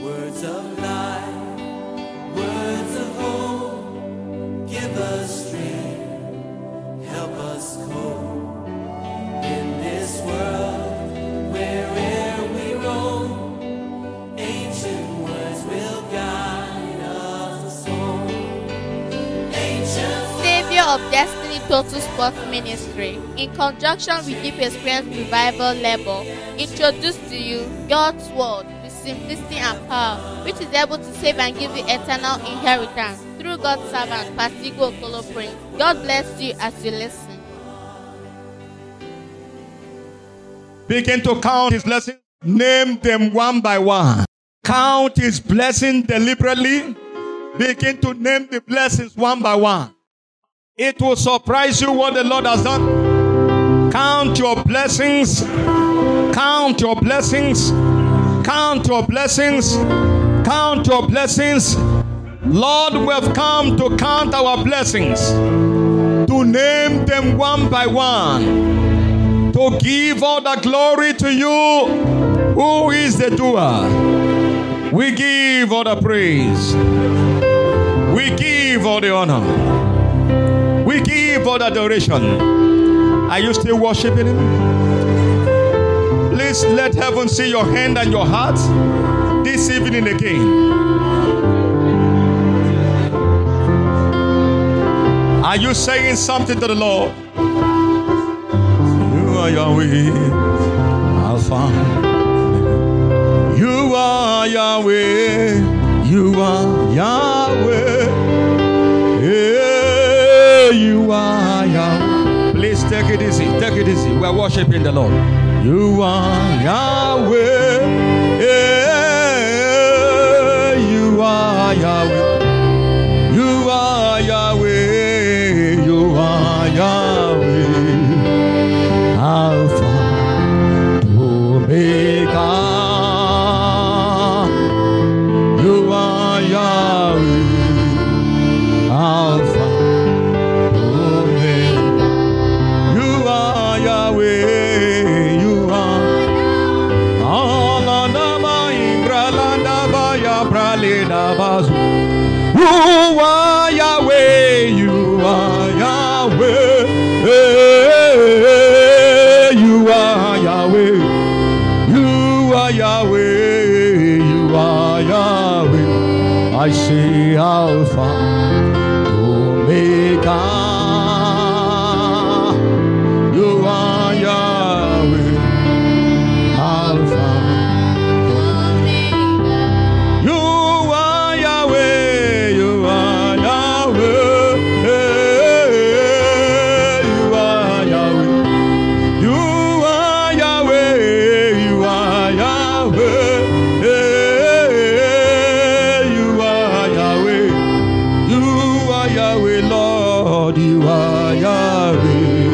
Words of life, words of hope, give us strength, help us cope in this world where'er we roam. Ancient words will guide us home. Ancient Savior of Destiny Total Sports Ministry, in conjunction with Deep Experience Revival Label, introduce to you God's Word simplicity and power, which is able to save and give you eternal inheritance through God's servant, Pastor Prince. God bless you as you listen. Begin to count his blessings. Name them one by one. Count his blessing deliberately. Begin to name the blessings one by one. It will surprise you what the Lord has done. Count your blessings. Count your blessings. Count your blessings. Count your blessings. Lord, we have come to count our blessings, to name them one by one to give all the glory to you who is the doer. We give all the praise. We give all the honor. We give all the adoration. Are you still worshiping Him? Please let heaven see your hand and your heart this evening again. Are you saying something to the Lord? You are Yahweh, Alpha. You are Yahweh. You are Yahweh. Yeah, you are Yahweh. Please take it easy. Take it easy. We are worshiping the Lord. You are Yahweh. Yahweh,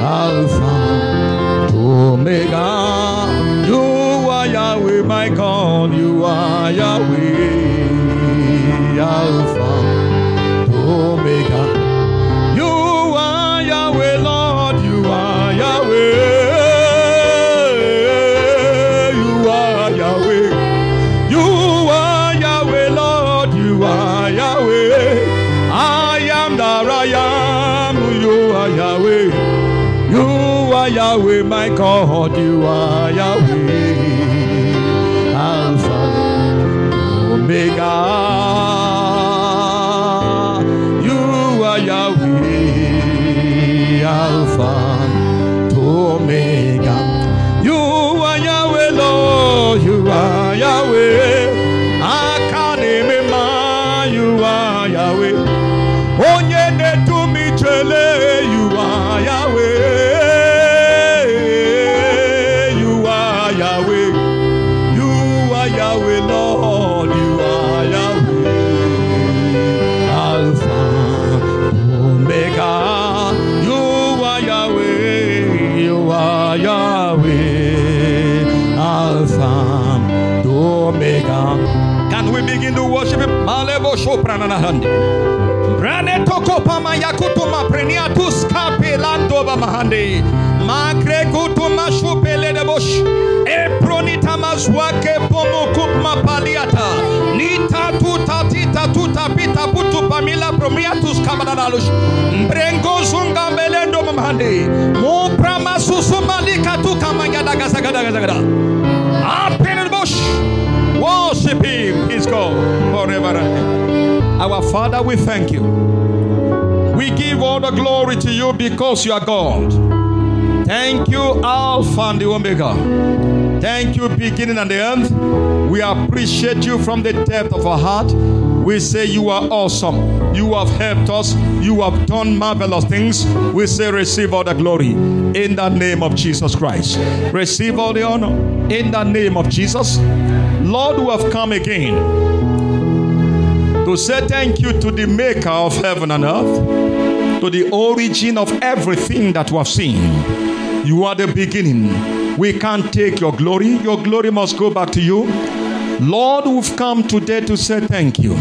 Alpha, Omega. You are Yahweh, my God. My God. You are Shadalalush. Mbrengo zunga melendo mamande. Mo prama susumali katuka mangada gazagada gazagada. Up in the bush. Worship him. He's God forever and ever. Our Father, we thank you. We give all the glory to you because you are God. Thank you, Alpha and the Omega. Thank you, beginning and the end. We appreciate you from the depth of our heart. We say you are awesome. You have helped us. You have done marvelous things. We say receive all the glory in the name of Jesus Christ. Receive all the honor in the name of Jesus. Lord, who have come again to say thank you to the maker of heaven and earth, to the origin of everything that we have seen. You are the beginning. We can't take your glory. Your glory must go back to you. Lord, we've come today to say thank you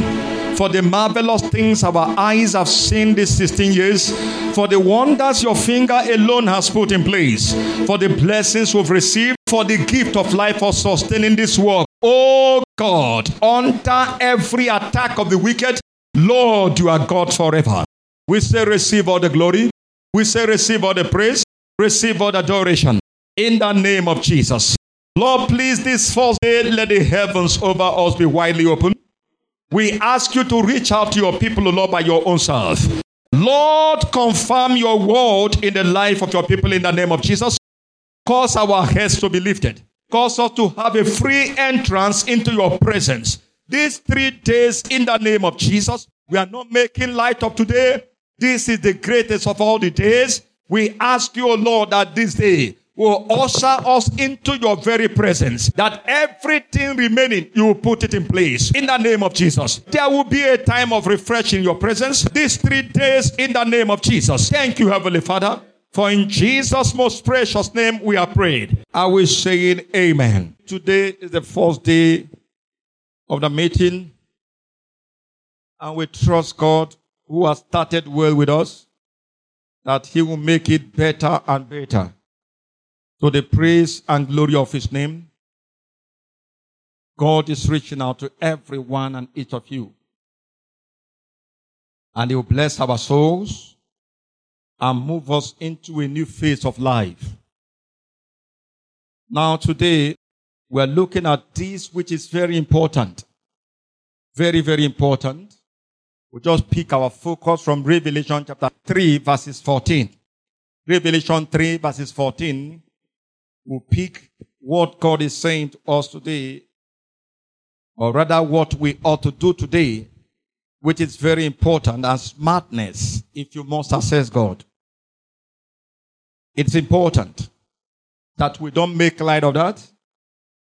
for the marvelous things our eyes have seen these 16 years, for the wonders your finger alone has put in place, for the blessings we've received, for the gift of life for sustaining this work. Oh God, under every attack of the wicked, Lord, you are God forever. We say, receive all the glory. We say, receive all the praise. Receive all the adoration. In the name of Jesus. Lord, please, this first day, let the heavens over us be widely open. We ask you to reach out to your people, Lord, by your own self. Lord, confirm your word in the life of your people in the name of Jesus. Cause our heads to be lifted. Cause us to have a free entrance into your presence. These three days in the name of Jesus, we are not making light of today. This is the greatest of all the days. We ask you, Lord, that this day will usher us into your very presence. That everything remaining, you will put it in place. In the name of Jesus. There will be a time of refreshing your presence. These three days in the name of Jesus. Thank you, Heavenly Father. For in Jesus' most precious name we are prayed. I will saying amen. Today is the first day of the meeting. And we trust God who has started well with us that he will make it better and better to the praise and glory of his name. God is reaching out to everyone and each of you. And he will bless our souls and move us into a new phase of life. Now today, we're looking at this which is very important. Very, very important. We just pick our focus from Revelation chapter 3 verses 14. Revelation 3 verses 14 will pick what God is saying to us today, or rather what we ought to do today, which is very important as smartness if you must assess God. It's important that we don't make light of that.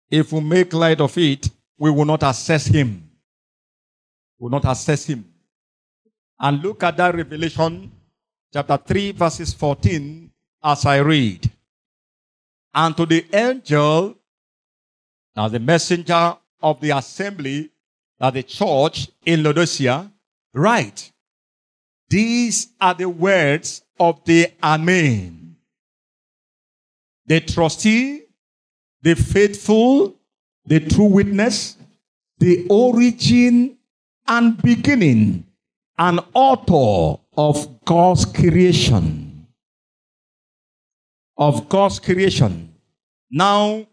If we make light of it, we will not assess Him. We will not assess Him. And look at that Revelation chapter 3, verses 14, as I read. And to the angel, now the messenger of the assembly, of the church in Laodicea, write, These are the words of the Amen. The trustee, the faithful, the true witness, the origin and beginning, and author of God's creation. Of God's creation. Now,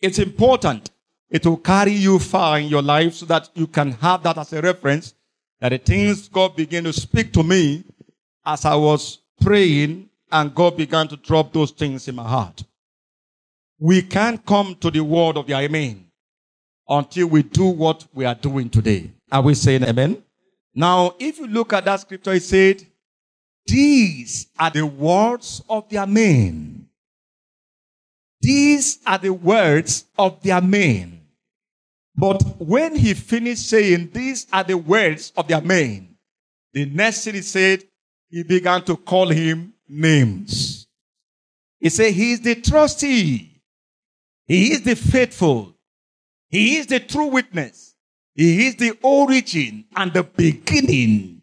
it's important. It will carry you far in your life so that you can have that as a reference. That the things God began to speak to me as I was praying and God began to drop those things in my heart. We can't come to the word of the Amen until we do what we are doing today. Are we saying Amen? Now, if you look at that scripture, it said, These are the words of the Amen. These are the words of the Amen. But when he finished saying, These are the words of the Amen, the next thing he said, he began to call him names. He said, He is the trustee. He is the faithful. He is the true witness. He is the origin and the beginning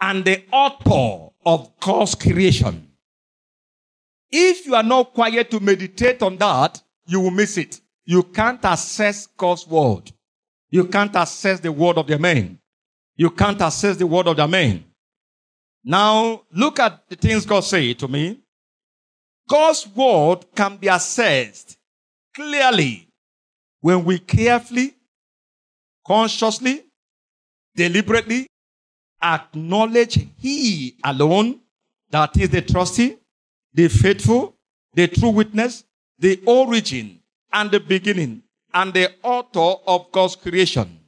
and the author of God's creation. If you are not quiet to meditate on that, you will miss it. You can't assess God's word. You can't assess the word of the man. You can't assess the word of the man. Now, look at the things God said to me. God's word can be assessed clearly when we carefully, consciously, deliberately acknowledge He alone that is the trusty, the faithful, the true witness, the origin and the beginning and the author of God's creation.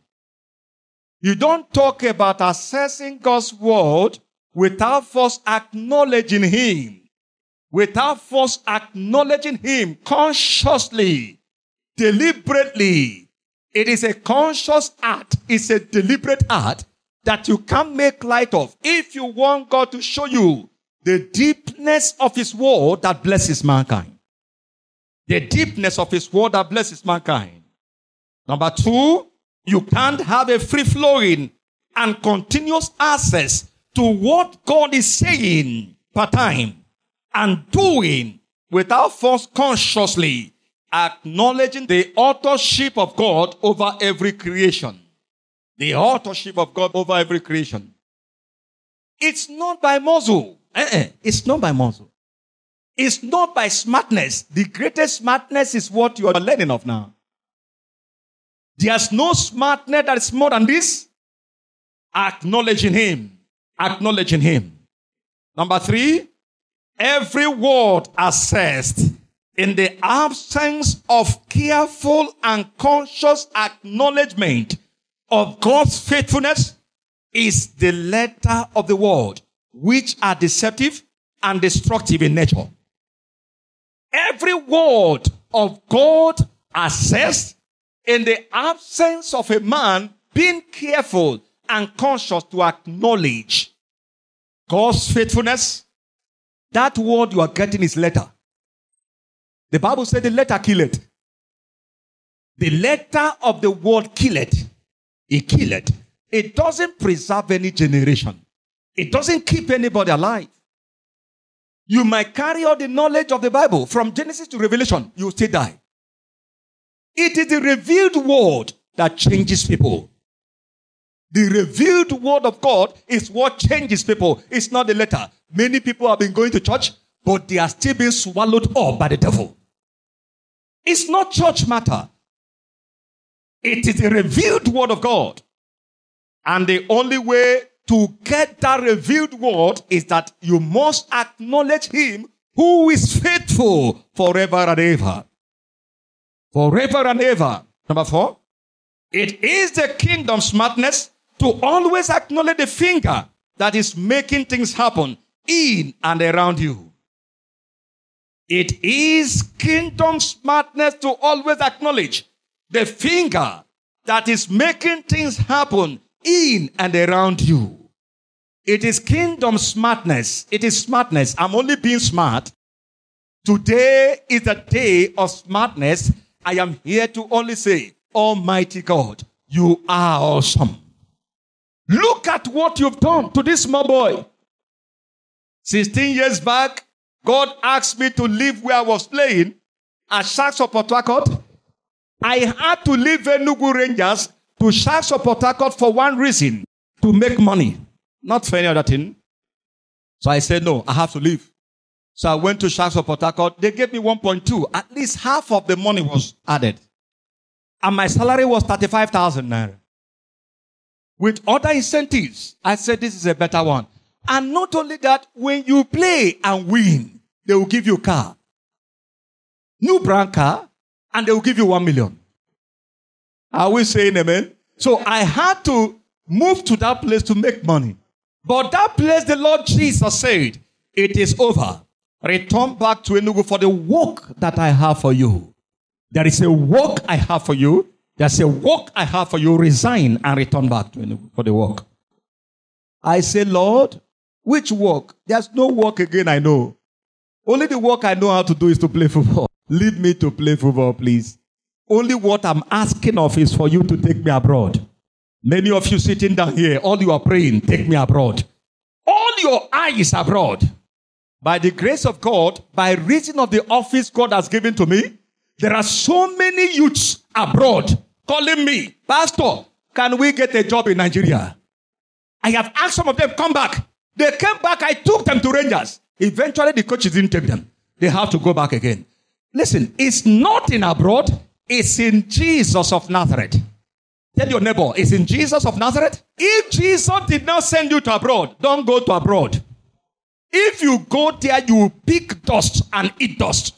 You don't talk about assessing God's word without first acknowledging Him, without first acknowledging Him consciously, deliberately. It is a conscious act. It's a deliberate act that you can't make light of. If you want God to show you the deepness of His word that blesses mankind. The deepness of His word that blesses mankind. Number two, you can't have a free flowing and continuous access to what God is saying per time and doing without first consciously acknowledging the authorship of God over every creation. The authorship of God over every creation. It's not by muzzle. Uh-uh. It's not by muzzle. It's not by smartness. The greatest smartness is what you are learning of now. There's no smartness that is more than this. Acknowledging Him acknowledging Him. Number three, every word assessed in the absence of careful and conscious acknowledgement of God's faithfulness is the letter of the word, which are deceptive and destructive in nature. Every word of God assessed in the absence of a man being careful and conscious to acknowledge God's faithfulness. That word you are getting is letter. The Bible said the letter kill it. The letter of the word kill it. It kill it. It doesn't preserve any generation. It doesn't keep anybody alive. You might carry all the knowledge of the Bible from Genesis to Revelation. You still die. It is the revealed word that changes people. The revealed word of God is what changes people. It's not the letter. Many people have been going to church, but they are still being swallowed up by the devil. It's not church matter. It is the revealed word of God. And the only way to get that revealed word is that you must acknowledge him who is faithful forever and ever. Forever and ever. Number four. It is the kingdom smartness to always acknowledge the finger that is making things happen in and around you. It is kingdom smartness to always acknowledge the finger that is making things happen in and around you. It is kingdom smartness. It is smartness. I'm only being smart. Today is a day of smartness. I am here to only say, Almighty God, you are awesome. Look at what you've done to this small boy. 16 years back, God asked me to leave where I was playing at Sharks of Port. I had to leave Enugu Rangers to Sharks of Port Harcourt for one reason to make money, not for any other thing. So I said, no, I have to leave. So I went to Sharks of Port Harcourt. They gave me 1.2. At least half of the money was added. And my salary was 35,000 naira with other incentives. I said this is a better one. And not only that, when you play and win, they will give you a car. New brand car, and they will give you one million. Are we saying amen? So I had to move to that place to make money. But that place, the Lord Jesus said, it is over. Return back to Enugu for the work that I have for you. There is a work I have for you there's a work I have for you. Resign and return back to Enugu for the work. I say, Lord, which work? There's no work again I know. Only the work I know how to do is to play football. Leave me to play football, please. Only what I'm asking of is for you to take me abroad. Many of you sitting down here, all you are praying, take me abroad. All your eyes abroad. By the grace of God, by reason of the office God has given to me, there are so many youths abroad calling me, Pastor, can we get a job in Nigeria? I have asked some of them, come back. They came back. I took them to Rangers. Eventually, the coaches didn't take them. They have to go back again. Listen, it's not in abroad. It's in Jesus of Nazareth. Tell your neighbor, it's in Jesus of Nazareth. If Jesus did not send you to abroad, don't go to abroad. If you go there, you will pick dust and eat dust.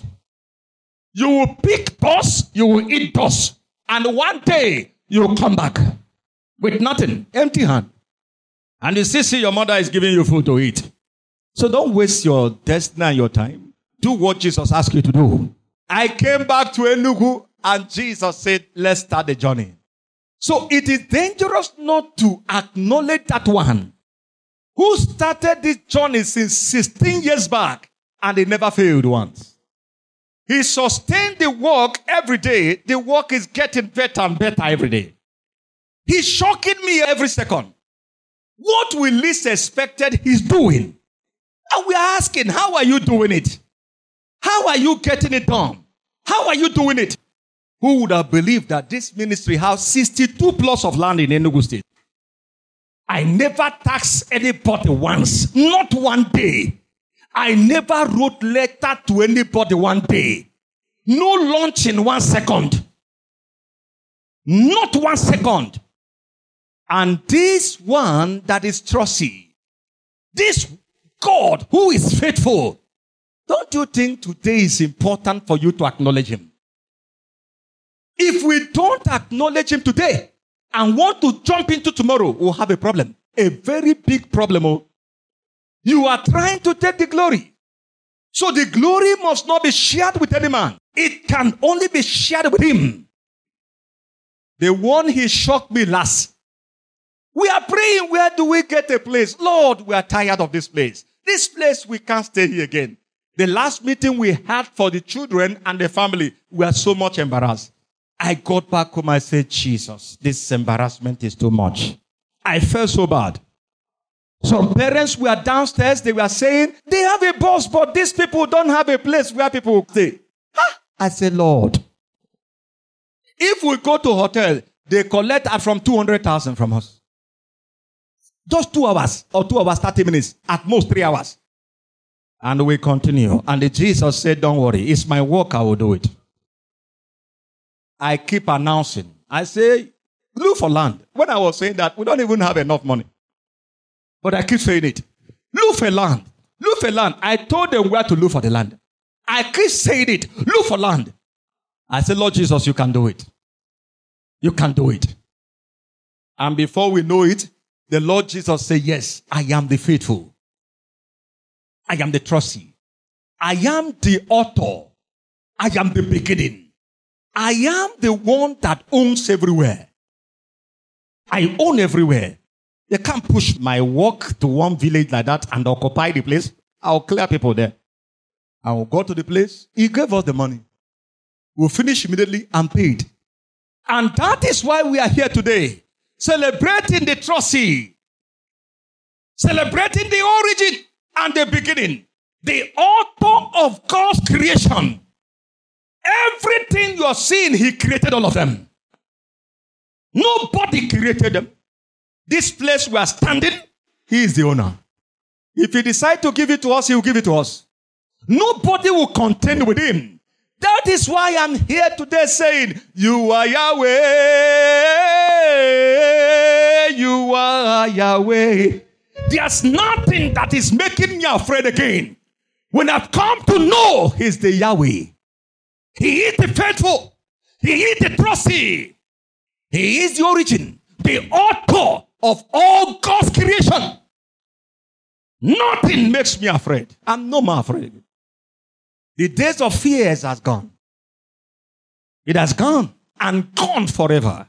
You will pick dust, you will eat dust. And one day, you will come back with nothing, empty hand. And you still see your mother is giving you food to eat. So don't waste your destiny and your time. Do what Jesus asked you to do. I came back to Enugu and Jesus said, let's start the journey. So it is dangerous not to acknowledge that one who started this journey since 16 years back and he never failed once. He sustained the work every day. The work is getting better and better every day. He's shocking me every second. What we least expected, he's doing. And we are asking, how are you doing it? How are you getting it done? How are you doing it? Who would have believed that this ministry has 62 plots of land in Enugu State? I never taxed anybody once, not one day. I never wrote letter to anybody one day. No lunch in one second. Not one second. And this one that is trusty, this God who is faithful, don't you think today is important for you to acknowledge him? If we don't acknowledge him today and want to jump into tomorrow, we'll have a problem. A very big problem. Oh. You are trying to take the glory. So the glory must not be shared with any man. It can only be shared with him. The one he shocked me last. We are praying, where do we get a place? Lord, we are tired of this place. This place, we can't stay here again. The last meeting we had for the children and the family, we are so much embarrassed. I got back home. I said, Jesus, this embarrassment is too much. I felt so bad. Some parents were downstairs. They were saying, they have a boss, but these people don't have a place where people stay. Ah, I said, Lord, if we go to hotel, they collect from 200,000 from us. Just two hours or two hours, 30 minutes, at most three hours. And we continue. And Jesus said, Don't worry, it's my work, I will do it. I keep announcing. I say, look for land. When I was saying that, we don't even have enough money. But I keep saying it. Look for land. Look for land. I told them where to look for the land. I keep saying it. Look for land. I said, Lord Jesus, you can do it. You can do it. And before we know it, the Lord Jesus said, Yes, I am the faithful. I am the trustee. I am the author. I am the beginning. I am the one that owns everywhere. I own everywhere. They can't push my work to one village like that and occupy the place. I'll clear people there. I will go to the place. He gave us the money. We'll finish immediately and paid. And that is why we are here today. Celebrating the trustee. Celebrating the origin and the beginning. The author of God's creation. Everything you're seeing, He created all of them. Nobody created them. This place we are standing, He is the owner. If He decide to give it to us, He will give it to us. Nobody will contend with Him. That is why I'm here today saying, You are Yahweh. You are Yahweh. There's nothing that is making me afraid again. When I've come to know He's the Yahweh. He is the faithful. He is the trusty, He is the origin, the author of all God's creation. Nothing makes me afraid. I'm no more afraid. The days of fears has gone. It has gone and gone forever.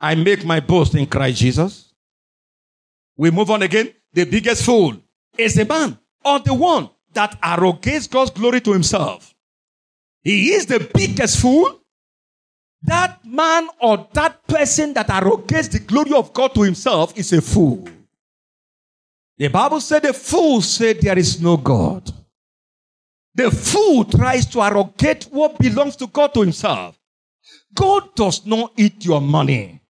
I make my boast in Christ Jesus. We move on again. The biggest fool is the man or the one that arrogates God's glory to himself. He is the biggest fool. That man or that person that arrogates the glory of God to himself is a fool. The Bible said the fool said there is no God. The fool tries to arrogate what belongs to God to himself. God does not eat your money.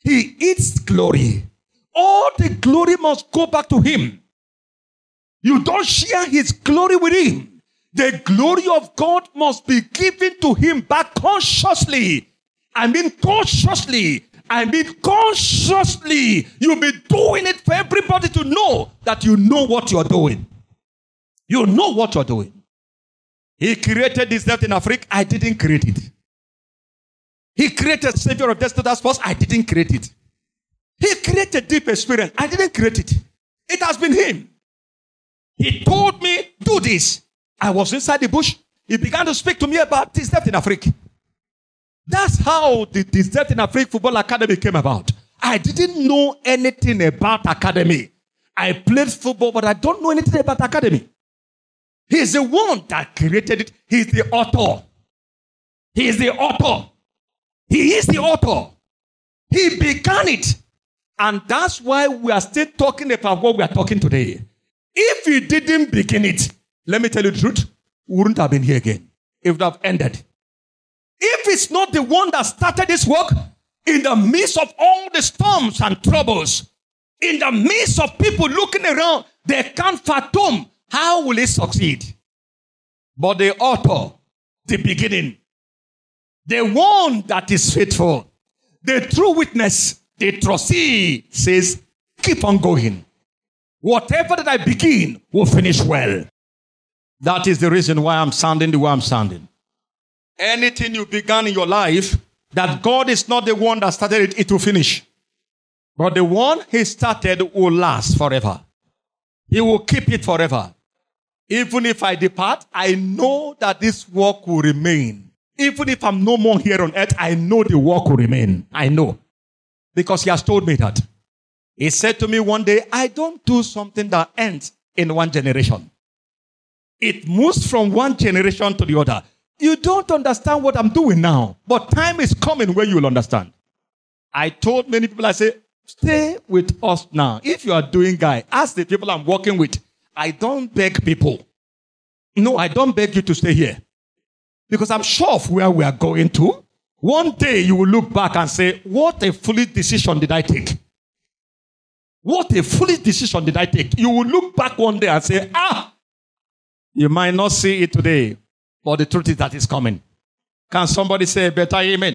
He eats glory. All the glory must go back to him. You don't share his glory with him. The glory of God must be given to him back consciously. I mean, consciously. I mean, consciously. You'll be doing it for everybody to know that you know what you're doing. You know what you're doing. He created this death in Africa. I didn't create it. He created Savior of Destitute Force. I didn't create it. He created deep experience. I didn't create it. It has been Him. He told me, do this. I was inside the bush. He began to speak to me about this depth in Africa. That's how the this depth in Africa Football Academy came about. I didn't know anything about academy. I played football, but I don't know anything about academy. He's the one that created it. He's the author. He is the author. He is the author. He began it. And that's why we are still talking about what we are talking today. If he didn't begin it, let me tell you the truth, we wouldn't have been here again. It would have ended. If it's not the one that started this work, in the midst of all the storms and troubles, in the midst of people looking around, they can't fathom how will it succeed. But the author, the beginning, the one that is faithful, the true witness, the trustee says, keep on going. Whatever that I begin will finish well. That is the reason why I'm sounding the way I'm sounding. Anything you began in your life, that God is not the one that started it, it will finish. But the one He started will last forever. He will keep it forever. Even if I depart, I know that this work will remain. Even if I'm no more here on earth, I know the work will remain. I know. Because He has told me that. He said to me one day, I don't do something that ends in one generation. It moves from one generation to the other. You don't understand what I'm doing now, but time is coming when you'll understand. I told many people, I say, stay with us now. If you are doing guy, ask the people I'm working with. I don't beg people. No, I don't beg you to stay here. Because I'm sure of where we are going to. One day you will look back and say, what a foolish decision did I take? What a foolish decision did I take? You will look back one day and say, ah, you might not see it today, but the truth is that it's coming. Can somebody say a better amen?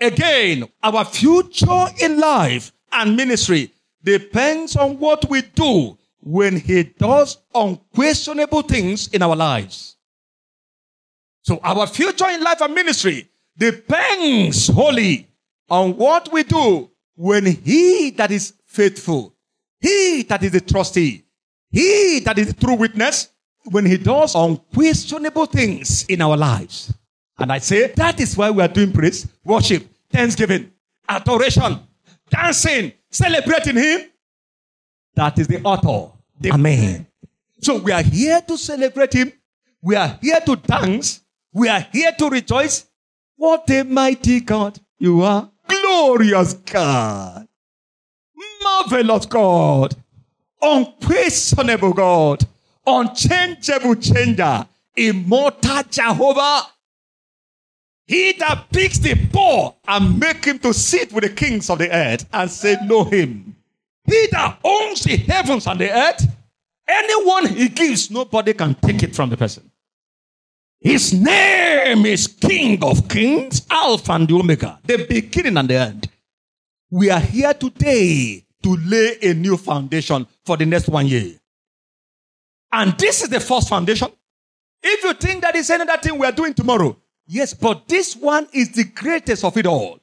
Again, our future in life and ministry depends on what we do when he does unquestionable things in our lives. So our future in life and ministry depends wholly on what we do when he that is faithful he that is the trustee, he that is the true witness, when he does unquestionable things in our lives. And I say that is why we are doing praise, worship, thanksgiving, adoration, dancing, celebrating him. That is the author. The Amen. So we are here to celebrate him. We are here to dance. We are here to rejoice. What a mighty God you are. Glorious God marvelous God, unquestionable God, unchangeable changer, immortal Jehovah. He that picks the poor and make him to sit with the kings of the earth and say, Know him. He that owns the heavens and the earth, anyone he gives, nobody can take it from the person. His name is King of Kings, Alpha and the Omega, the beginning and the end. We are here today to lay a new foundation for the next one year. And this is the first foundation. If you think that is another thing we are doing tomorrow, yes, but this one is the greatest of it all.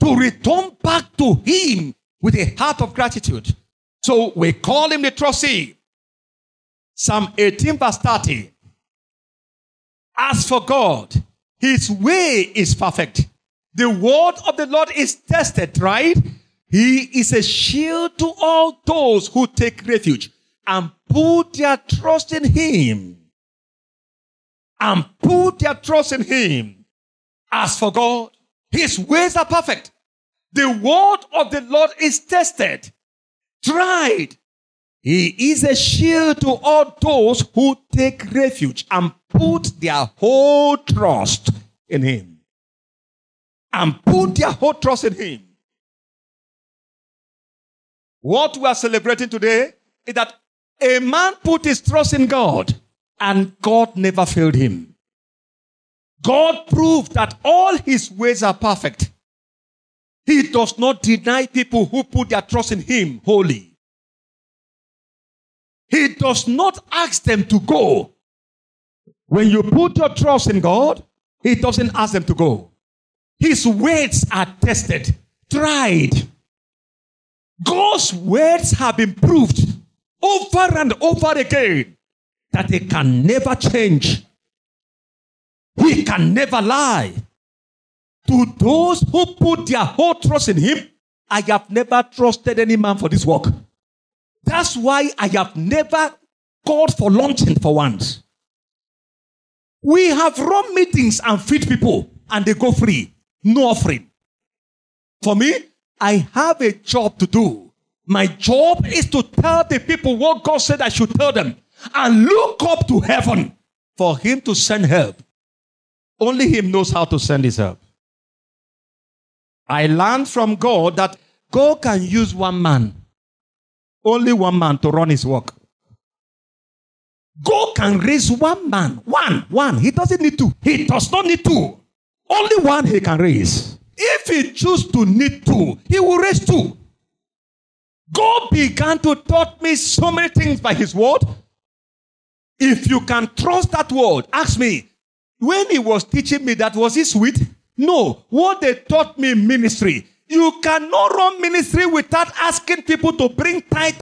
To return back to Him with a heart of gratitude. So we call Him the trustee. Psalm 18, verse 30. As for God, His way is perfect. The word of the Lord is tested, right? He is a shield to all those who take refuge and put their trust in Him. And put their trust in Him. As for God, His ways are perfect. The word of the Lord is tested, tried. He is a shield to all those who take refuge and put their whole trust in Him. And put their whole trust in Him. What we are celebrating today is that A man put his trust in God and God never failed him. God proved that all his ways are perfect. He does not deny people who put their trust in him wholly. He does not ask them to go. When you put your trust in God, he doesn't ask them to go. His words are tested, tried. God's words have been proved over and over again that they can never change. He can never lie. To those who put their whole trust in Him, I have never trusted any man for this work. That's why I have never called for launching for once. We have run meetings and feed people and they go free. No offering. For me, I have a job to do. My job is to tell the people what God said I should tell them and look up to heaven for Him to send help. Only Him knows how to send His help. I learned from God that God can use one man, only one man to run His work. God can raise one man, one, one. He doesn't need two. He does not need two. Only one He can raise. If He choose to need two, He will raise two. God began to taught me so many things by His word. If you can trust that word, ask me, when He was teaching me that, was He sweet? No. What they taught me ministry. You cannot run ministry without asking people to bring tithe.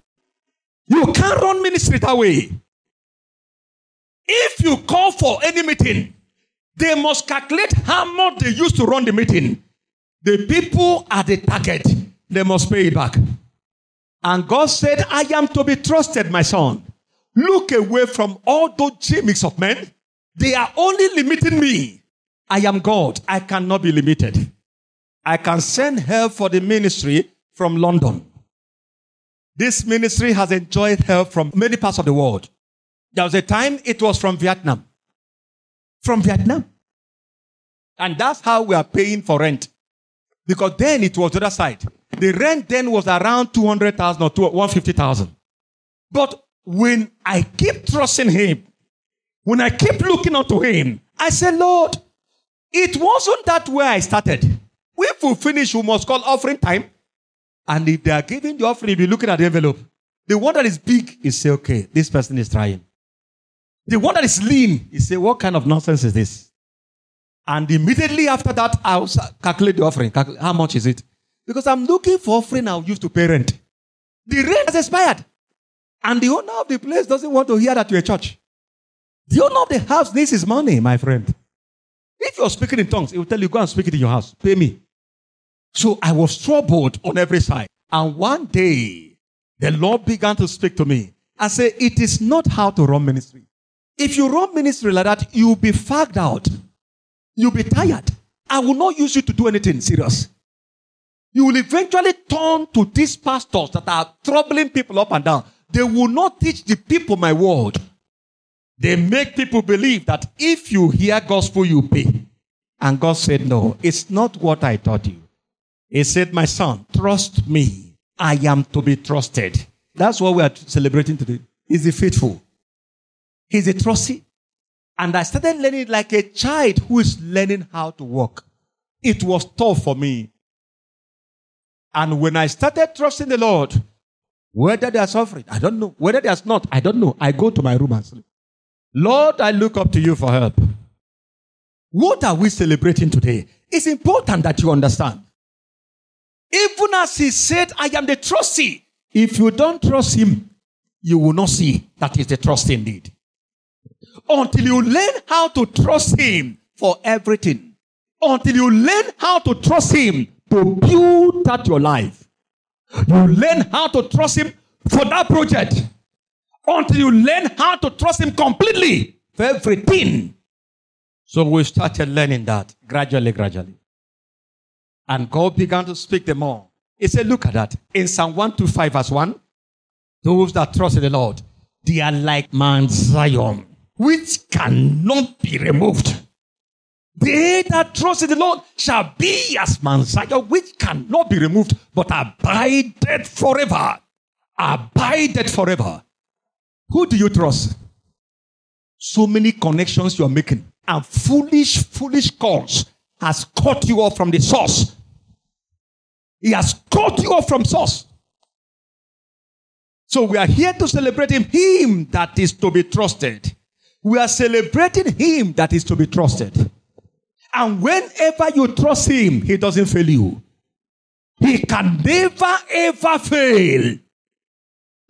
You can't run ministry that way. You call for any meeting, they must calculate how much they used to run the meeting. The people are the target. They must pay it back. And God said, I am to be trusted, my son. Look away from all those gimmicks of men. They are only limiting me. I am God. I cannot be limited. I can send help for the ministry from London. This ministry has enjoyed help from many parts of the world. There was a time it was from Vietnam. From Vietnam. And that's how we are paying for rent. Because then it was the other side. The rent then was around 200,000 or 150,000. But when I keep trusting him, when I keep looking unto him, I say, Lord, it wasn't that way I started. If we finish, we must call offering time. And if they are giving the offering, if you're looking at the envelope, the one that is big is say, okay, this person is trying. The one that is lean he say, what kind of nonsense is this? And immediately after that, I'll calculate the offering. Calculate, how much is it? Because I'm looking for offering I'll use to pay rent. The rent has expired. And the owner of the place doesn't want to hear that you're a church. The owner of the house needs his money, my friend. If you're speaking in tongues, he will tell you, go and speak it in your house. Pay me. So I was troubled on every side. And one day, the Lord began to speak to me and say, it is not how to run ministry. If you run ministry like that, you'll be fagged out. You'll be tired. I will not use you to do anything serious. You will eventually turn to these pastors that are troubling people up and down. They will not teach the people my word. They make people believe that if you hear gospel, you pay. And God said, no, it's not what I taught you. He said, my son, trust me. I am to be trusted. That's what we are celebrating today. He's the faithful. He's a trustee. And I started learning like a child who is learning how to walk. It was tough for me. And when I started trusting the Lord, whether they are suffering, I don't know. Whether there's not, I don't know. I go to my room and sleep. Lord, I look up to you for help. What are we celebrating today? It's important that you understand. Even as he said, I am the trustee. If you don't trust him, you will not see that is the trust indeed. Until you learn how to trust him for everything. Until you learn how to trust him to build that your life. You learn how to trust him for that project until you learn how to trust him completely for everything. So we started learning that gradually, gradually. And God began to speak them more. He said, look at that. In Psalm 125 verse 1, those that trust in the Lord, they are like Mount Zion, which cannot be removed. They that trust in the Lord shall be as Mount Zion, which cannot be removed, but abided forever. Abided forever. Who do you trust? So many connections you're making and foolish, foolish calls has cut you off from the source. He has cut you off from source. So we are here to celebrate him, him that is to be trusted. We are celebrating him that is to be trusted. And whenever you trust him, he doesn't fail you. He can never ever fail.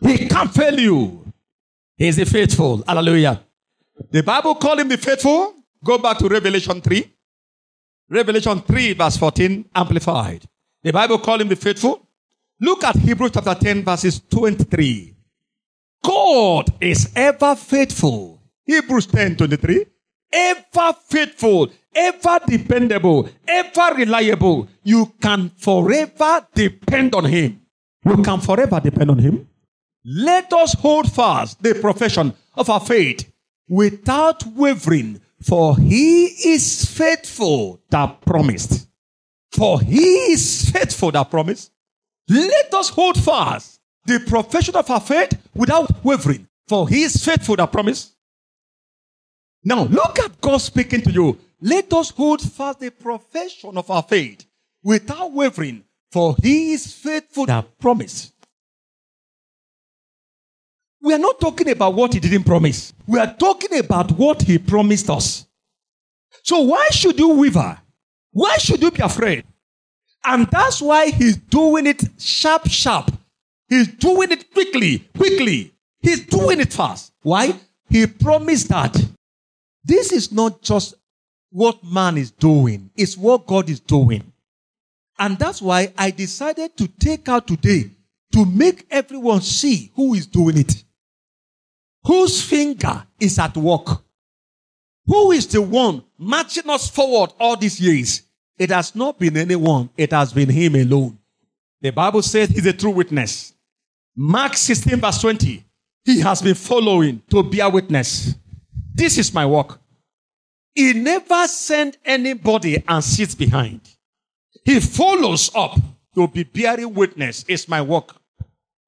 He can't fail you. He is faithful. Hallelujah. The Bible called him the faithful. Go back to Revelation 3. Revelation 3 verse 14 amplified. The Bible called him the faithful. Look at Hebrews chapter 10 verses 23. God is ever faithful. Hebrews 10 23. Ever faithful, ever dependable, ever reliable. You can forever depend on him. You can forever depend on him. Let us hold fast the profession of our faith without wavering, for he is faithful that promised. For he is faithful that promised. Let us hold fast the profession of our faith without wavering, for he is faithful that promised. Now, look at God speaking to you. Let us hold fast the profession of our faith without wavering, for he is faithful that promise. We are not talking about what he didn't promise. We are talking about what he promised us. So why should you waver? Why should you be afraid? And that's why he's doing it sharp, sharp. He's doing it quickly, quickly. He's doing it fast. Why? He promised that this is not just what man is doing, it's what God is doing. And that's why I decided to take out today to make everyone see who is doing it. Whose finger is at work? Who is the one marching us forward all these years? It has not been anyone, it has been him alone. The Bible says he's a true witness. Mark 16, verse 20. He has been following to bear witness. This is my work. He never sent anybody and sits behind. He follows up to be bearing witness. It's my work.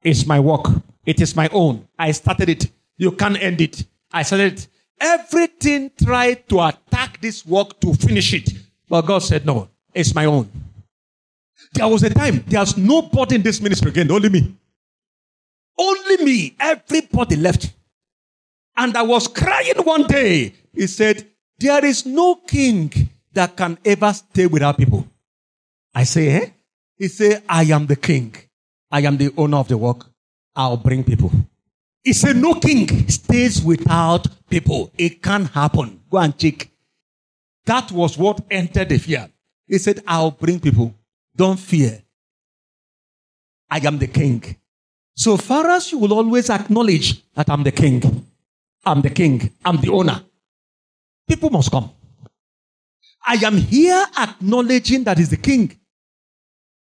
It's my work. It is my own. I started it. You can't end it. I started it. Everything tried to attack this work to finish it. But God said, no, it's my own. There was a time, there's nobody in this ministry again, only me. Only me. Everybody left. And I was crying one day. He said, There is no king that can ever stay without people. I say, eh? He said, I am the king. I am the owner of the work. I'll bring people. He said, No king stays without people. It can't happen. Go and check. That was what entered the fear. He said, I'll bring people. Don't fear. I am the king. So far as you will always acknowledge that I'm the king, I'm the king, I'm the owner, people must come. I am here acknowledging that he's the king.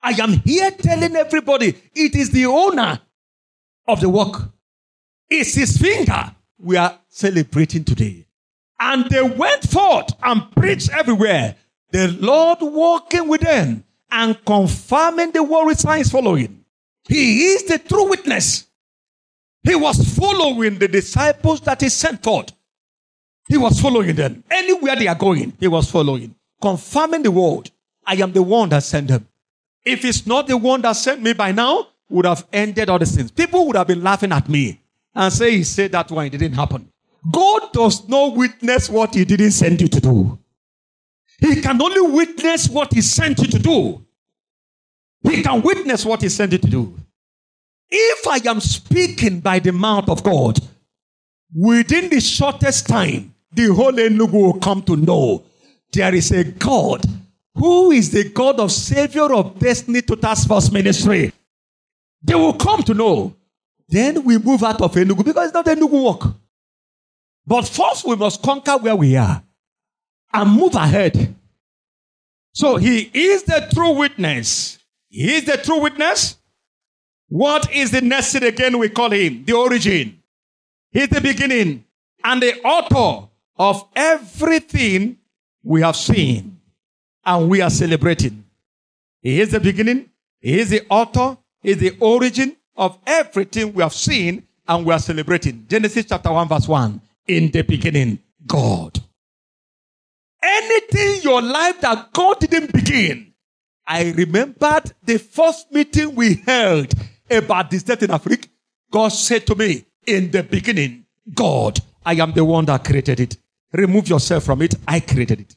I am here telling everybody it is the owner of the work. It's his finger we are celebrating today. And they went forth and preached everywhere. The Lord walking with them and confirming the word with signs following. He is the true witness. He was following the disciples that he sent forth. He was following them. Anywhere they are going, he was following. Confirming the word. I am the one that sent them. If it's not the one that sent me by now, would have ended all the things. People would have been laughing at me and say he said that one, it didn't happen. God does not witness what he didn't send you to do. He can only witness what he sent you to do. He can witness what he sent you to do. If I am speaking by the mouth of God, within the shortest time, the whole Enugu will come to know there is a God who is the God of Savior of Destiny Total Sports Ministry. They will come to know. Then we move out of Enugu because it's not Enugu work. But first, we must conquer where we are and move ahead. So he is the true witness. He is the true witness. What is the thing again we call him? The origin. He's the beginning and the author of everything we have seen and we are celebrating. He is the beginning. He is the author. He is the origin of everything we have seen and we are celebrating. Genesis chapter 1, verse 1. In the beginning, God. Anything in your life that God didn't begin. I remembered the first meeting we held about this death in Africa. God said to me, in the beginning, God, I am the one that created it. Remove yourself from it. I created it.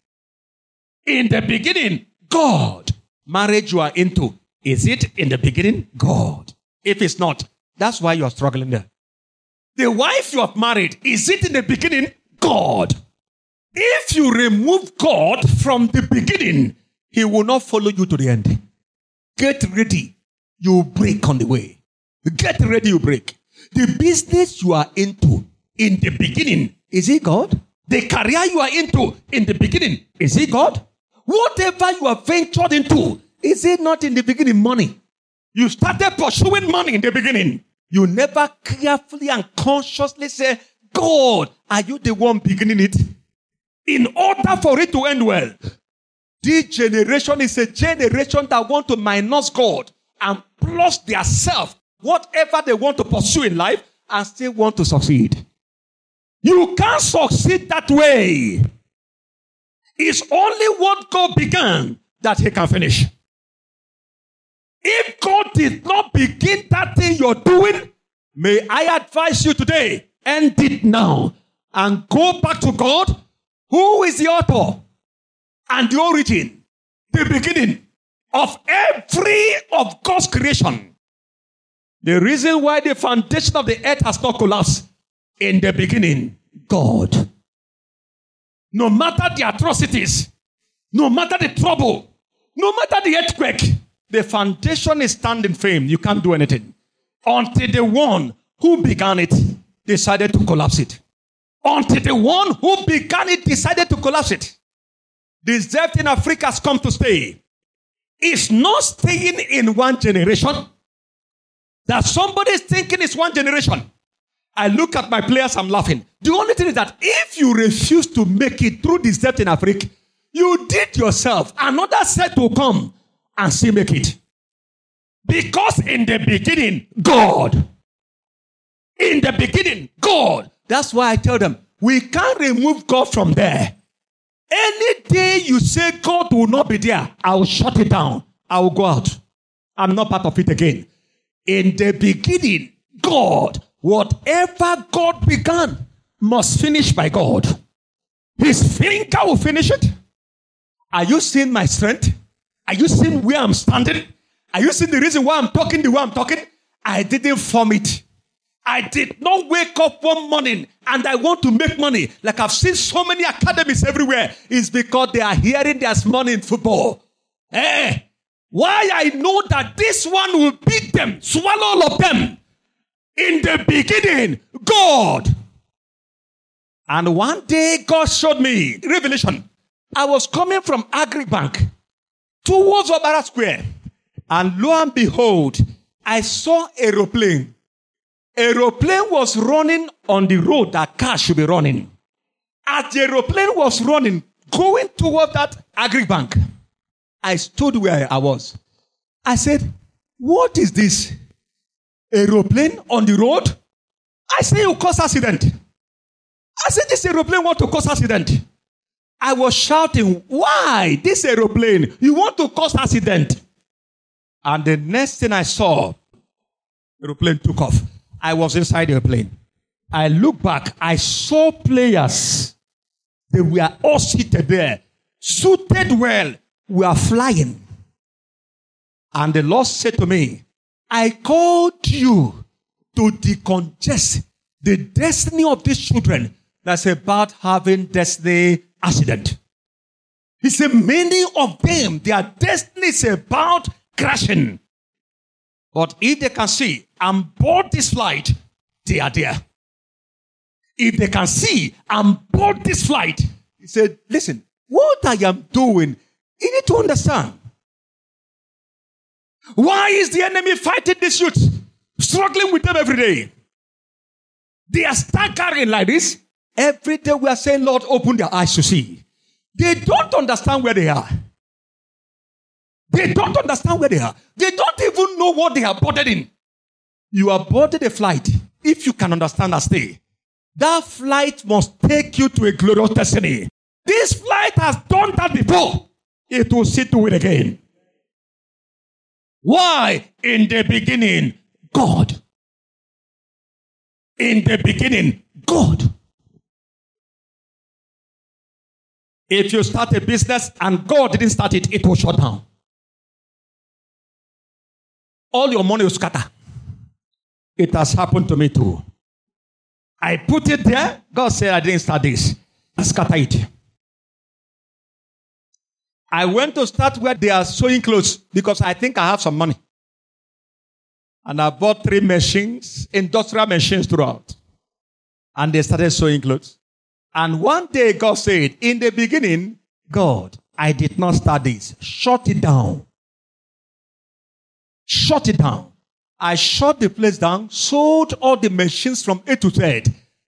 In the beginning, God. Marriage you are into. Is it in the beginning? God. If it's not, that's why you are struggling there. The wife you have married, is it in the beginning? God. If you remove God from the beginning, He will not follow you to the end. Get ready. You break on the way. Get ready, you break. The business you are into in the beginning, is it God? The career you are into in the beginning, is it God? Whatever you have ventured into, is it not in the beginning money? You started pursuing money in the beginning. You never carefully and consciously say, God, are you the one beginning it? In order for it to end well, this generation is a generation that want to minus God and plus their self, whatever they want to pursue in life, and still want to succeed. You can't succeed that way. It's only what God began that He can finish. If God did not begin that thing you're doing, may I advise you today, end it now and go back to God, who is the author and the origin, the beginning of every of God's creation. The reason why the foundation of the earth has not collapsed in the beginning, God. No matter the atrocities, no matter the trouble, no matter the earthquake, the foundation is standing firm. You can't do anything. Until the one who began it decided to collapse it. Until the one who began it decided to collapse it. This death in Africa has come to stay. It's not staying in one generation. That somebody is thinking it's one generation. I look at my players, I'm laughing. The only thing is that if you refuse to make it through this death in Africa, you did yourself. Another set will come and still make it. Because in the beginning, God. In the beginning, God. That's why I tell them, we can't remove God from there. Any day you say God will not be there, I will shut it down. I will go out. I'm not part of it again. In the beginning, God, whatever God began must finish by God. His finger will finish it. Are you seeing my strength? Are you seeing where I'm standing? Are you seeing the reason why I'm talking the way I'm talking? I didn't form it. I did not wake up one morning and I want to make money. Like I've seen so many academies everywhere. It's because they are hearing there's money in football. Eh? Why I know that this one will beat them, swallow all of them. In the beginning, God. And one day God showed me revelation. I was coming from Agribank towards Okpara Square. And lo and behold, I saw aeroplane. Aeroplane was running on the road that car should be running. As the aeroplane was running, going toward that Agribank, I stood where I was. I said, what is this? Aeroplane on the road? I said, you cause accident. I said this aeroplane want to cause accident. I was shouting, why? This aeroplane, you want to cause accident. And the next thing I saw, aeroplane took off. I was inside the plane. I look back. I saw players. They were all seated there, suited well. We are flying. And the Lord said to me, I called you to decongest the destiny of these children that's about having destiny accident. He said, many of them, their destiny is about crashing. But if they can see, I'm board this flight, they are there. If they can see, I'm board this flight, he said, listen, what I am doing, you need to understand. Why is the enemy fighting these youths? Struggling with them every day. They are staggering like this. Every day we are saying, Lord, open their eyes to see. They don't understand where they are. They don't understand where they are. They don't even know what they are boarded in. You are boarded a flight. if you can understand and stay, that flight must take you to a glorious destiny. This flight has done that before. It will see to it again. Why? In the beginning, God. In the beginning, God. If you start a business and God didn't start it, it will shut down. All your money will scatter. It has happened to me too. I put it there. God said, I didn't start this. I scatter it. I went to start where they are sewing clothes because I think I have some money. And I bought three machines, industrial machines throughout. And they started sewing clothes. And one day God said, in the beginning, God, I did not start this. Shut it down. Shut it down. I shut the place down, sold all the machines from A to Z.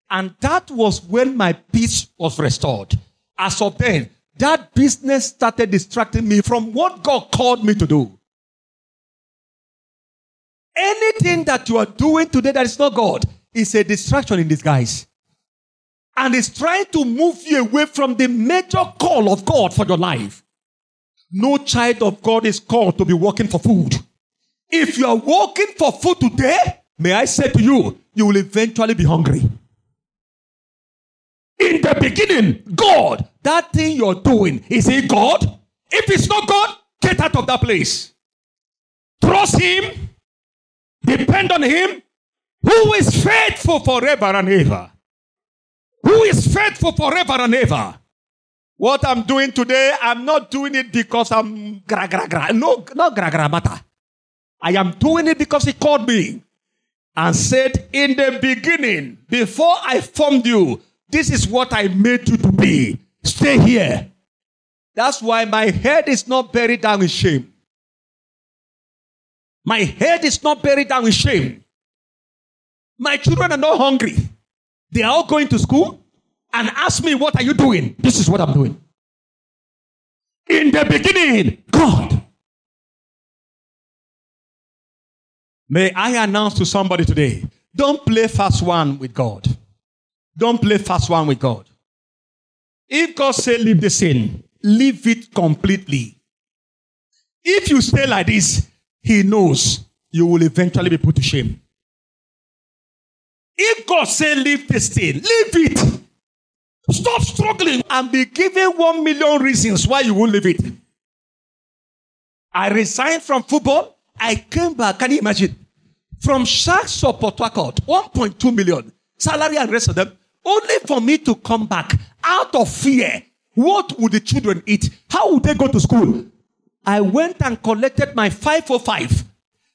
And that was when my peace was restored. As of then, that business started distracting me from what God called me to do. Anything that you are doing today that is not God is a distraction in disguise and is trying to move you away from the major call of God for your life. No child of God is called to be working for food. If you are working for food today, may I say to you, you will eventually be hungry. In the beginning, God, that thing you're doing, is it God? If it's not God, get out of that place. Trust Him, depend on Him, who is faithful forever and ever who is faithful forever and ever. What I'm doing today, I'm not doing it because I'm gra gra gra. No, not gra gra matter. I am doing it because he called me and said, In the beginning, before I formed you, this is what I made you to be. Stay here. That's why my head is not buried down in shame. My head is not buried down in shame. My children are not hungry. They are all going to school and ask me, What are you doing? This is what I'm doing. In the beginning, God. May I announce to somebody today don't play fast one with God. Don't play fast one with God. If God say leave the sin, leave it completely. If you stay like this, He knows you will eventually be put to shame. If God say leave this sin, leave it. Stop struggling and be given one million reasons why you won't leave it. I resigned from football. I came back. Can you imagine? From Sharks or Port Harcourt, 1.2 million salary and rest of them, only for me to come back out of fear. What would the children eat? How would they go to school? I went and collected my 505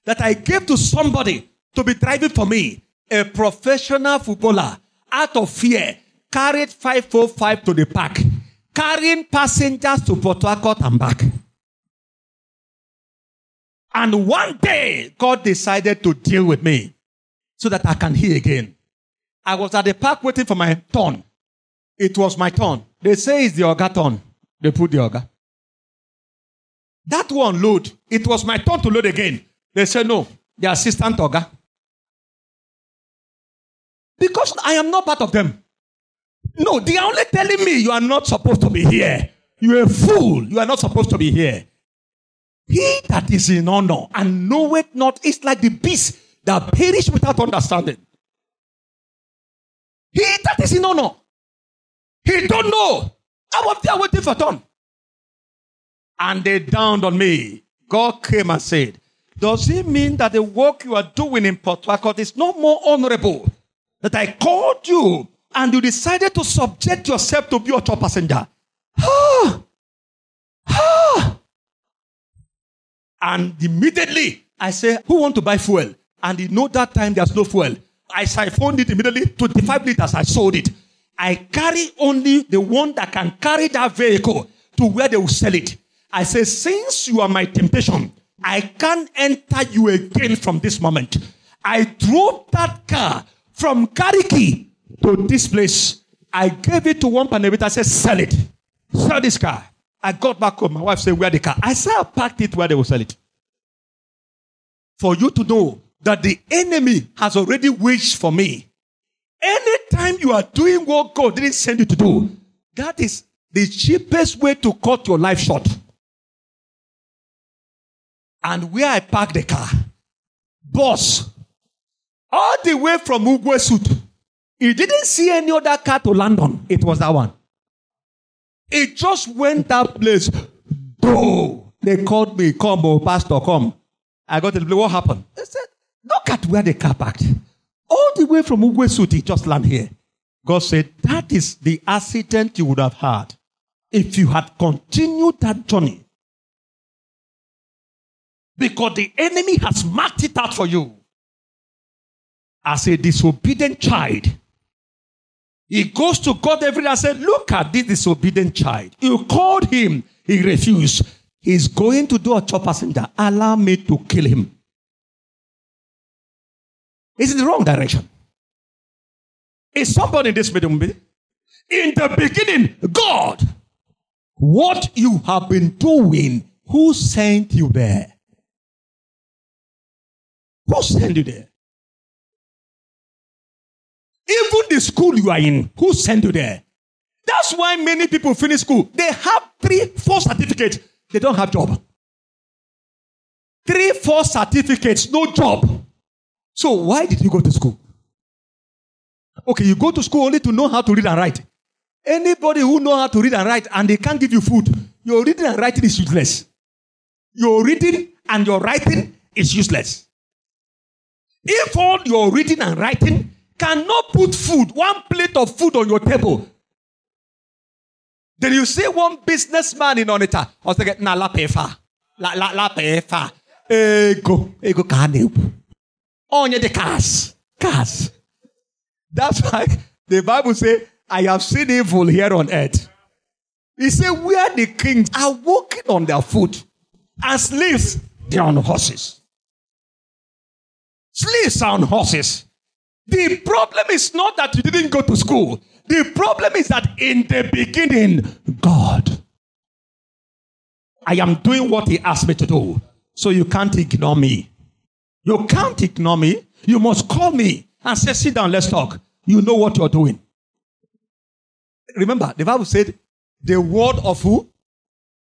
that I gave to somebody to be driving for me a professional footballer out of fear carried 545 to the park, carrying passengers to Port Harcourt and back. And one day, God decided to deal with me so that I can hear again. I was at the park waiting for my turn. It was my turn. They say it's the Oga turn. They put the Oga. That one load. It was my turn to load again. They said no. The assistant Oga. Because I am not part of them. No, they are only telling me you are not supposed to be here. You are a fool. You are not supposed to be here. He that is in honor and knoweth not is like the beast that perish without understanding. He that is in honor, he don't know. I was there waiting for turn. And they dawned on me. God came and said, Does it mean that the work you are doing in Port Harcourt is no more honorable that I called you and you decided to subject yourself to be a top passenger. Ah, ah. And immediately I say, Who want to buy fuel? And you know that time there's no fuel. I siphoned it immediately, 25 liters, I sold it. I carry only the one that can carry that vehicle to where they will sell it. I say, Since you are my temptation, I can't enter you again from this moment. I drove that car from Kariki to this place. I gave it to one panelita. I said, sell it. Sell this car. I got back home. My wife said, where the car? I said, I packed it where they will sell it. For you to know that the enemy has already waged for me. Anytime you are doing what God didn't send you to do, that is the cheapest way to cut your life short. And where I park the car, boss, all the way from Ugwe he didn't see any other car to land on. It was that one. It just went that place. Bro, they called me, come, oh, pastor, come. I got to the What happened? They said, look at where the car parked. All the way from Ugwe Suit, he just land here. God said, that is the accident you would have had if you had continued that journey. Because the enemy has marked it out for you as a disobedient child. He goes to God every day and said, Look at this disobedient child. You called him, he refused. He's going to do a chopper center. Allow me to kill him. It's in the wrong direction. Is somebody in this meeting? In the beginning, God, what you have been doing, who sent you there? Who sent you there? Even the school you are in, who sent you there? That's why many people finish school. They have three, four certificates. They don't have job. Three, four certificates, no job. So why did you go to school? Okay, you go to school only to know how to read and write. Anybody who know how to read and write and they can't give you food, your reading and writing is useless. Your reading and your writing is useless. If all your reading and writing cannot put food, one plate of food on your table, then you see one businessman in Onitsha, I was like, na la pefa, la la la pefa, ego, ego kanebu, onye the cars, cars. That's why the Bible says, I have seen evil here on earth. He said, where the kings are walking on their foot, and slaves, they're on horses. Slaves are on horses. The problem is not that you didn't go to school. The problem is that in the beginning, God, I am doing what He asked me to do. So you can't ignore me. You can't ignore me. You must call me and say, sit down, let's talk. You know what you're doing. Remember, the Bible said, the word of who?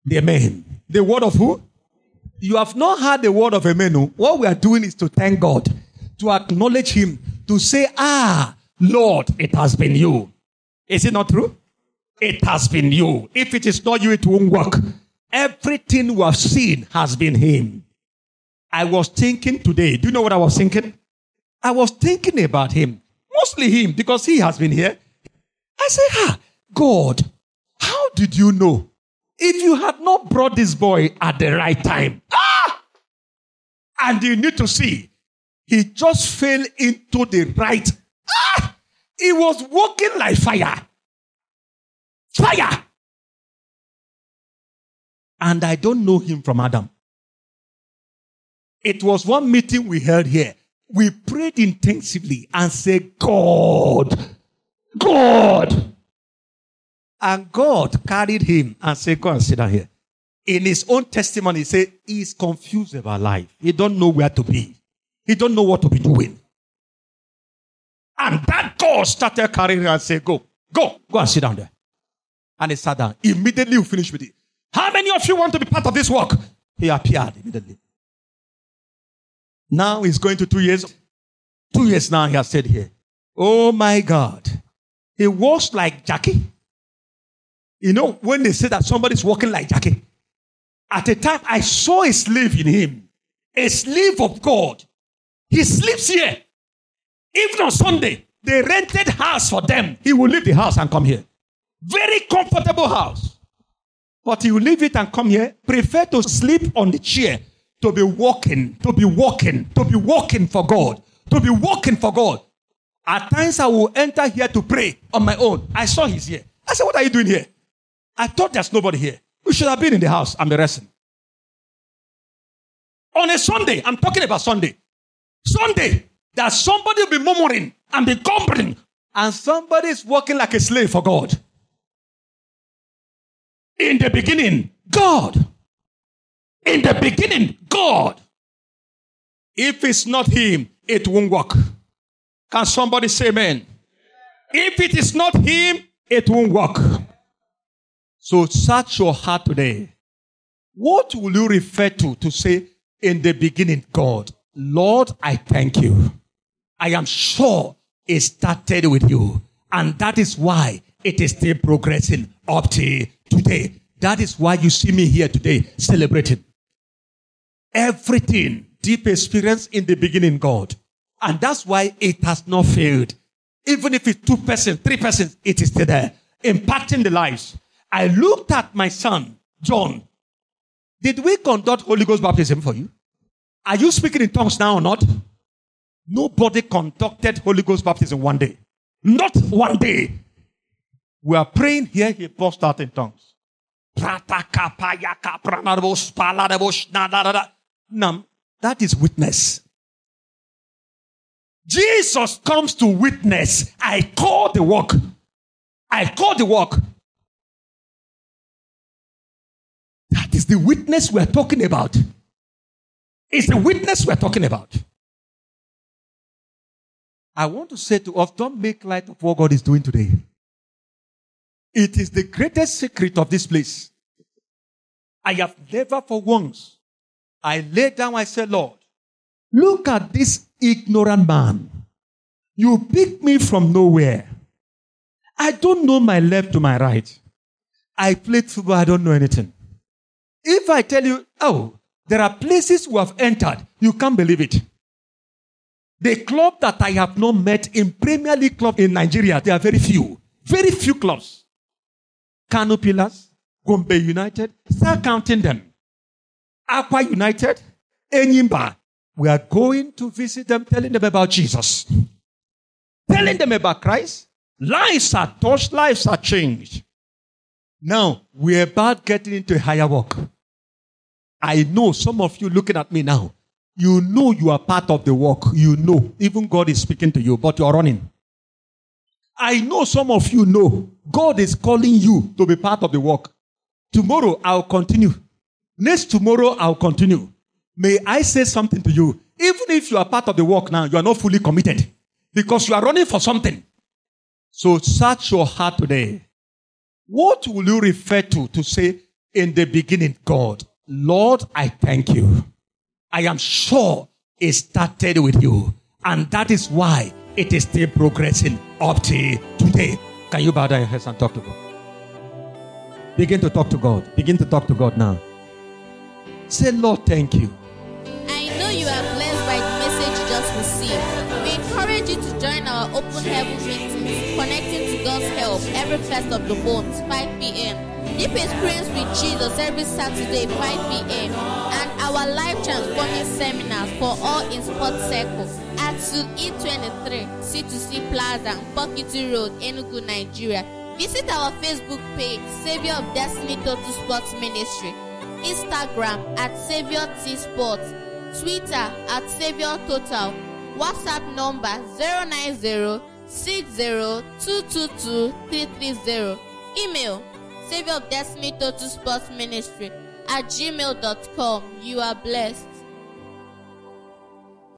The man. The word of who? You have not heard the word of a man. What we are doing is to thank God, to acknowledge Him, to say, Ah, Lord, it has been you. Is it not true? It has been you. If it is not you, it won't work. Everything we have seen has been Him. I was thinking today, do you know what I was thinking? I was thinking about Him, mostly Him, because He has been here. I say, Ah, God, how did you know? If you had not brought this boy at the right time, ah! And you need to see, he just fell into the right. Ah! He was walking like fire. Fire. And I don't know him from Adam. It was one meeting we held here. We prayed intensively and said, God, God. And God carried him and said, Go and sit down here. In his own testimony, he said, He's confused about life. He don't know where to be. He don't know what to be doing. And that God started carrying him and said, Go, go, go and sit down there. And he sat down. Immediately we finished with it. How many of you want to be part of this work? He appeared immediately. Now he's going to two years. Two years now he has stayed here. Oh my God. He walks like Jackie. You know, when they say that somebody's walking like Jackie, at a time I saw a slave in him, a slave of God. He sleeps here. Even on Sunday, they rented house for them. He will leave the house and come here. Very comfortable house. But he will leave it and come here. Prefer to sleep on the chair to be walking, to be walking, to be walking for God, to be walking for God. At times I will enter here to pray on my own. I saw he's here. I said, What are you doing here? I thought there's nobody here. We should have been in the house and be resting. On a Sunday, I'm talking about Sunday. Sunday, that somebody will be murmuring and be grumbling, and somebody is working like a slave for God. In the beginning, God. In the beginning, God. If it's not him, it won't work. Can somebody say amen? If it is not him, it won't work. So search your heart today. What will you refer to to say in the beginning, God, Lord, I thank you. I am sure it started with you. And that is why it is still progressing up to today. That is why you see me here today celebrating. Everything deep experience in the beginning, God. And that's why it has not failed. Even if it's two persons, three persons, it is still there, impacting the lives. I looked at my son, John. Did we conduct Holy Ghost baptism for you? Are you speaking in tongues now or not? Nobody conducted Holy Ghost baptism one day. Not one day. We are praying here, he burst out in tongues. That is witness. Jesus comes to witness. I call the work. I call the work. That is the witness we're talking about. It's the witness we're talking about. I want to say to us, don't make light of what God is doing today. It is the greatest secret of this place. I have never for once, I lay down, I said, Lord, look at this ignorant man. You picked me from nowhere. I don't know my left to my right. I played football, I don't know anything. If I tell you, oh, there are places we have entered, you can't believe it. The club that I have not met in Premier League club in Nigeria, there are very few. Very few clubs. Kano Pillars, Gombe United, start counting them. Akwa United, Enyimba. We are going to visit them, telling them about Jesus. Telling them about Christ. Lives are touched, lives are changed. Now, we're about getting into a higher work. I know some of you looking at me now. You know you are part of the work. You know. Even God is speaking to you, but you are running. I know some of you know God is calling you to be part of the work. Tomorrow I'll continue. Next tomorrow I'll continue. May I say something to you? Even if you are part of the work now, you are not fully committed because you are running for something. So search your heart today. What will you refer to to say in the beginning, God, Lord, I thank you. I am sure it started with you. And that is why it is still progressing up to today. Can you bow down your heads and talk to God? Begin to talk to God. Begin to talk to God now. Say, Lord, thank you. I know you are blessed by the message you just received. We encourage you to join our open heaven meetings, connecting to God's help every first of the month, 5 p.m. Deep Experience with Jesus every Saturday, 5 p.m. And our life transforming seminars for all in Sports Circle at Suite E23, C2C Plaza, Pokiti Road, Enugu, Nigeria. Visit our Facebook page, Savior of Destiny Total Sports Ministry, Instagram at Savior T Sports, Twitter at Savior Total, WhatsApp number 090 60 Email Savior of Destiny Total Sports Ministry at gmail.com. You are blessed.